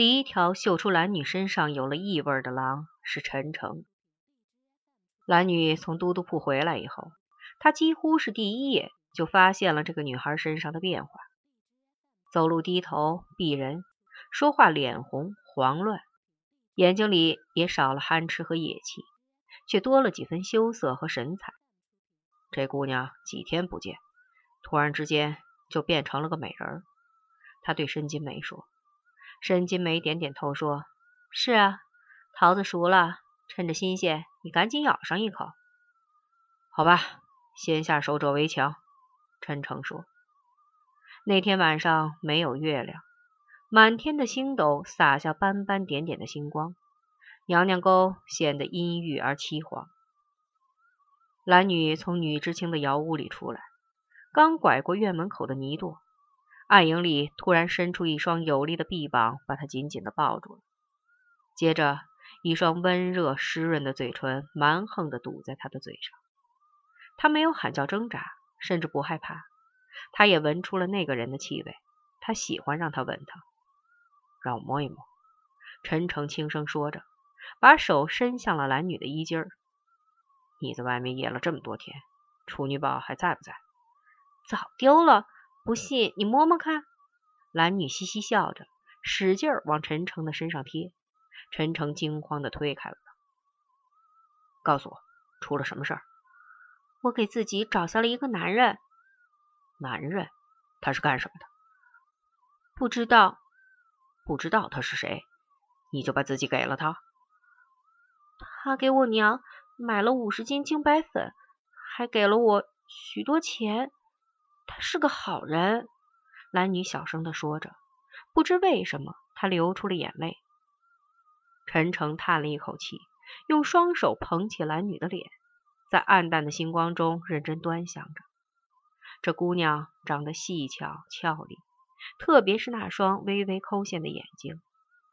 第一条嗅出蓝女身上有了异味的狼是陈诚。蓝女从都督铺回来以后，她几乎是第一眼就发现了这个女孩身上的变化：走路低头避人，说话脸红慌乱，眼睛里也少了憨痴和野气，却多了几分羞涩和神采。这姑娘几天不见，突然之间就变成了个美人。他对申金梅说。申金梅点点头说：“是啊，桃子熟了，趁着新鲜，你赶紧咬上一口。”好吧，先下手者为强。陈诚说。那天晚上没有月亮，满天的星斗洒下斑斑点点的星光，娘娘沟显得阴郁而凄惶。蓝女从女知青的窑屋里出来，刚拐过院门口的泥垛。暗影里突然伸出一双有力的臂膀，把他紧紧的抱住了。接着，一双温热湿润的嘴唇蛮横的堵在他的嘴上。他没有喊叫挣扎，甚至不害怕。他也闻出了那个人的气味，他喜欢让他吻他。让我摸一摸。陈诚轻声说着，把手伸向了蓝女的衣襟儿。你在外面野了这么多天，处女宝还在不在？早丢了。不信你摸摸看，蓝女嘻嘻笑着，使劲往陈诚的身上贴。陈诚惊慌的推开了她，告诉我出了什么事儿？我给自己找下了一个男人。男人？他是干什么的？不知道。不知道他是谁？你就把自己给了他？他给我娘买了五十斤精白粉，还给了我许多钱。他是个好人，蓝女小声的说着。不知为什么，她流出了眼泪。陈诚叹了一口气，用双手捧起蓝女的脸，在暗淡的星光中认真端详着。这姑娘长得细巧俏丽，特别是那双微微抠陷的眼睛，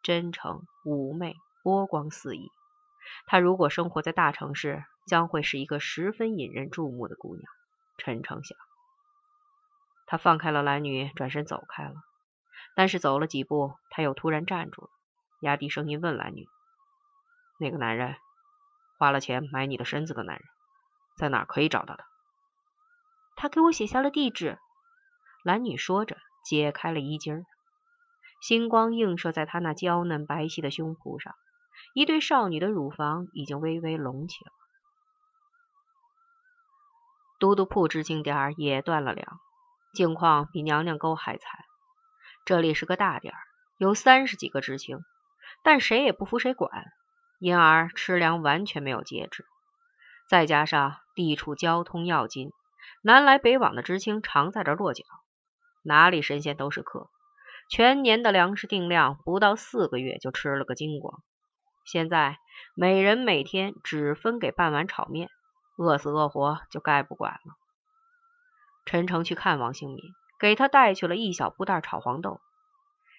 真诚妩媚，波光四溢。她如果生活在大城市，将会是一个十分引人注目的姑娘。陈诚想。他放开了蓝女，转身走开了。但是走了几步，他又突然站住了，压低声音问蓝女：“那个男人，花了钱买你的身子的男人，在哪可以找到他？”他给我写下了地址。蓝女说着，解开了衣襟，星光映射在她那娇嫩白皙的胸脯上，一对少女的乳房已经微微隆起了。都督铺知青点也断了粮。境况比娘娘沟还惨。这里是个大点儿，有三十几个知青，但谁也不服谁管，因而吃粮完全没有节制。再加上地处交通要津，南来北往的知青常在这落脚，哪里神仙都是客。全年的粮食定量不到四个月就吃了个精光。现在每人每天只分给半碗炒面，饿死饿活就该不管了。陈诚去看王兴敏，给他带去了一小布袋炒黄豆。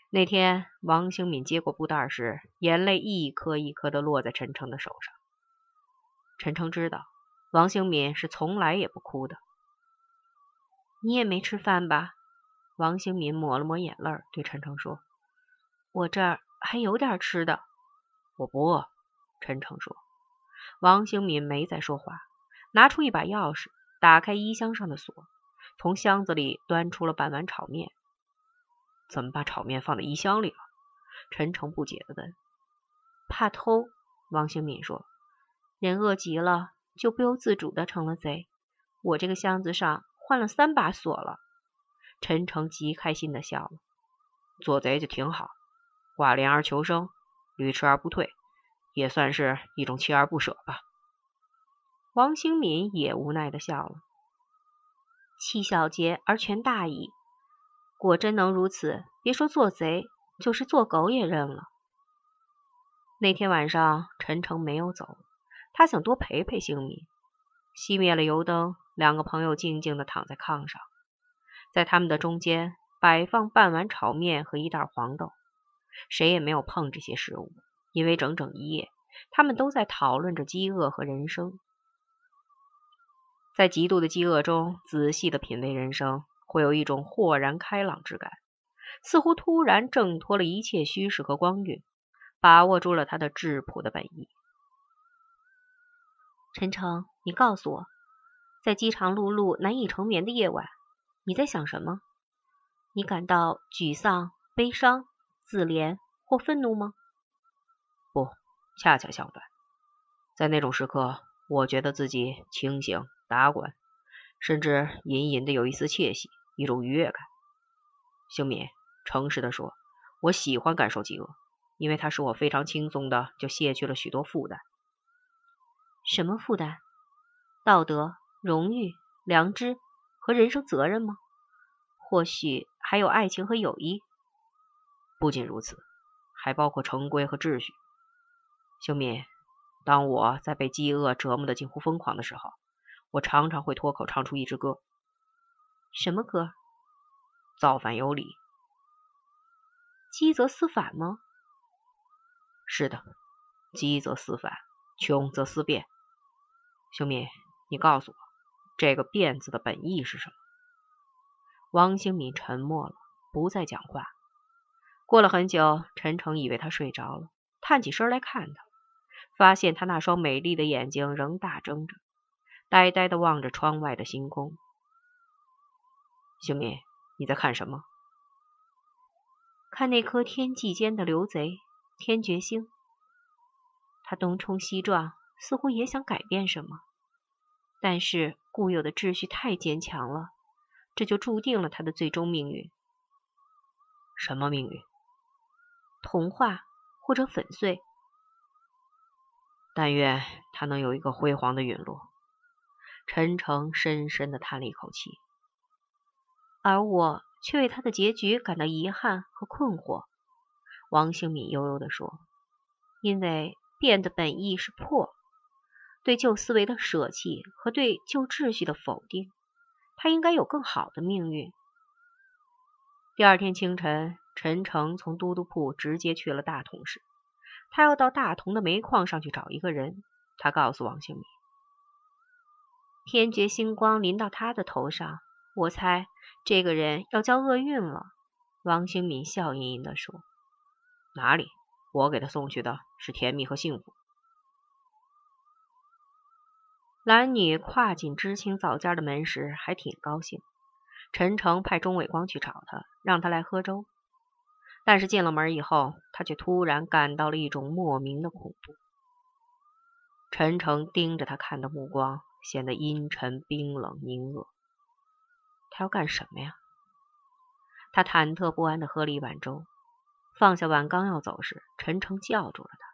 那天，王兴敏接过布袋时，眼泪一颗一颗的落在陈诚的手上。陈诚知道，王兴敏是从来也不哭的。你也没吃饭吧？王兴敏抹了抹眼泪，对陈诚说：“我这儿还有点吃的。”我不饿。陈诚说。王兴敏没再说话，拿出一把钥匙，打开衣箱上的锁。从箱子里端出了半碗炒面，怎么把炒面放在衣箱里了？陈诚不解的问。怕偷，王兴敏说。人饿极了，就不由自主的成了贼。我这个箱子上换了三把锁了。陈诚极开心的笑了。做贼就挺好，挂帘而求生，屡吃而不退，也算是一种锲而不舍吧。王兴敏也无奈的笑了。弃小节而全大义，果真能如此，别说做贼，就是做狗也认了。那天晚上，陈诚没有走，他想多陪陪星敏。熄灭了油灯，两个朋友静静的躺在炕上，在他们的中间摆放半碗炒面和一袋黄豆。谁也没有碰这些食物，因为整整一夜，他们都在讨论着饥饿和人生。在极度的饥饿中，仔细的品味人生，会有一种豁然开朗之感。似乎突然挣脱了一切虚实和光晕，把握住了他的质朴的本意。陈诚，你告诉我，在饥肠辘辘、难以成眠的夜晚，你在想什么？你感到沮丧、悲伤、自怜或愤怒吗？不，恰恰相反，在那种时刻，我觉得自己清醒、打滚，甚至隐隐的有一丝窃喜，一种愉悦感。秀敏，诚实的说，我喜欢感受饥饿，因为它使我非常轻松的就卸去了许多负担。什么负担？道德、荣誉、良知和人生责任吗？或许还有爱情和友谊。不仅如此，还包括成规和秩序。秀敏，当我在被饥饿折磨的近乎疯狂的时候，我常常会脱口唱出一支歌。什么歌？造反有理。饥则思反吗？是的，饥则思反，穷则思变。秀敏，你告诉我，这个“变”字的本意是什么？王兴敏沉默了，不再讲话。过了很久，陈诚以为他睡着了，探起身来看他，发现他那双美丽的眼睛仍大睁着，呆呆的望着窗外的星空。秀敏，你在看什么？看那颗天际间的流贼天爵星。他东冲西撞。似乎也想改变什么，但是固有的秩序太坚强了，这就注定了他的最终命运。什么命运？童话或者粉碎。但愿他能有一个辉煌的陨落。陈诚深深的叹了一口气，而我却为他的结局感到遗憾和困惑。王兴敏悠悠地说：“因为变的本意是破。”对旧思维的舍弃和对旧秩序的否定，他应该有更好的命运。第二天清晨，陈诚从都督铺直接去了大同市，他要到大同的煤矿上去找一个人。他告诉王兴敏，天爵星光临到他的头上，我猜这个人要交厄运了。王兴敏笑吟吟地说：“哪里？我给他送去的是甜蜜和幸福。”蓝女跨进知青灶间的门时，还挺高兴。陈诚派钟伟光去找他，让他来喝粥。但是进了门以后，他却突然感到了一种莫名的恐怖。陈诚盯着他看的目光显得阴沉、冰冷、凝恶。他要干什么呀？他忐忑不安地喝了一碗粥，放下碗刚要走时，陈诚叫住了他：“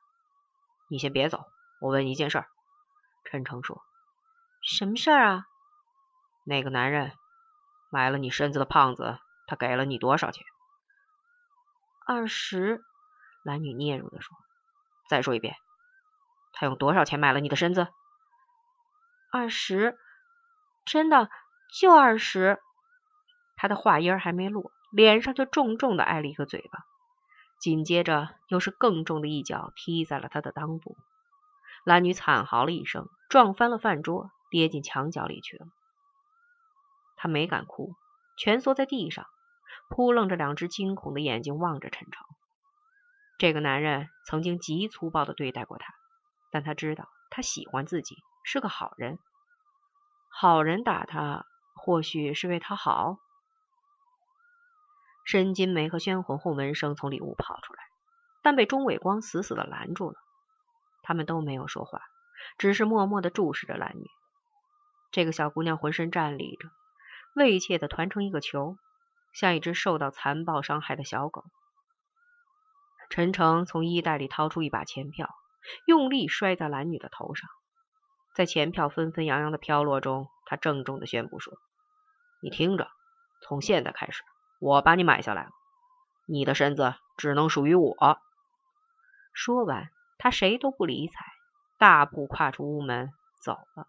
你先别走，我问你一件事。”陈诚说。什么事儿啊？那个男人买了你身子的胖子，他给了你多少钱？二十。蓝女嗫嚅的说。再说一遍，他用多少钱买了你的身子？二十，真的就二十。他的话音还没落，脸上就重重的挨了一个嘴巴，紧接着又是更重的一脚踢在了他的裆部。蓝女惨嚎了一声，撞翻了饭桌。跌进墙角里去了。他没敢哭，蜷缩在地上，扑棱着两只惊恐的眼睛望着陈诚。这个男人曾经极粗暴的对待过他，但他知道他喜欢自己，是个好人。好人打他，或许是为他好。申金梅和宣红红闻声从里屋跑出来，但被钟伟光死死的拦住了。他们都没有说话，只是默默的注视着蓝女。这个小姑娘浑身站立着，畏怯的团成一个球，像一只受到残暴伤害的小狗。陈诚从衣袋里掏出一把钱票，用力摔在蓝女的头上。在钱票纷纷扬扬的飘落中，他郑重的宣布说：“你听着，从现在开始，我把你买下来了，你的身子只能属于我。”说完，他谁都不理睬，大步跨出屋门走了。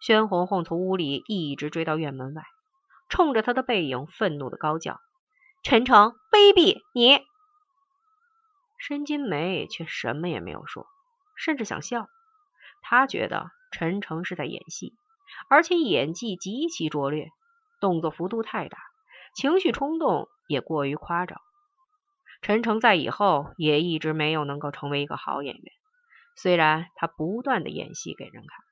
宣红红从屋里一直追到院门外，冲着他的背影愤怒的高叫：“陈诚，卑鄙！你！”申金梅却什么也没有说，甚至想笑。他觉得陈诚是在演戏，而且演技极其拙劣，动作幅度太大，情绪冲动也过于夸张。陈诚在以后也一直没有能够成为一个好演员，虽然他不断的演戏给人看。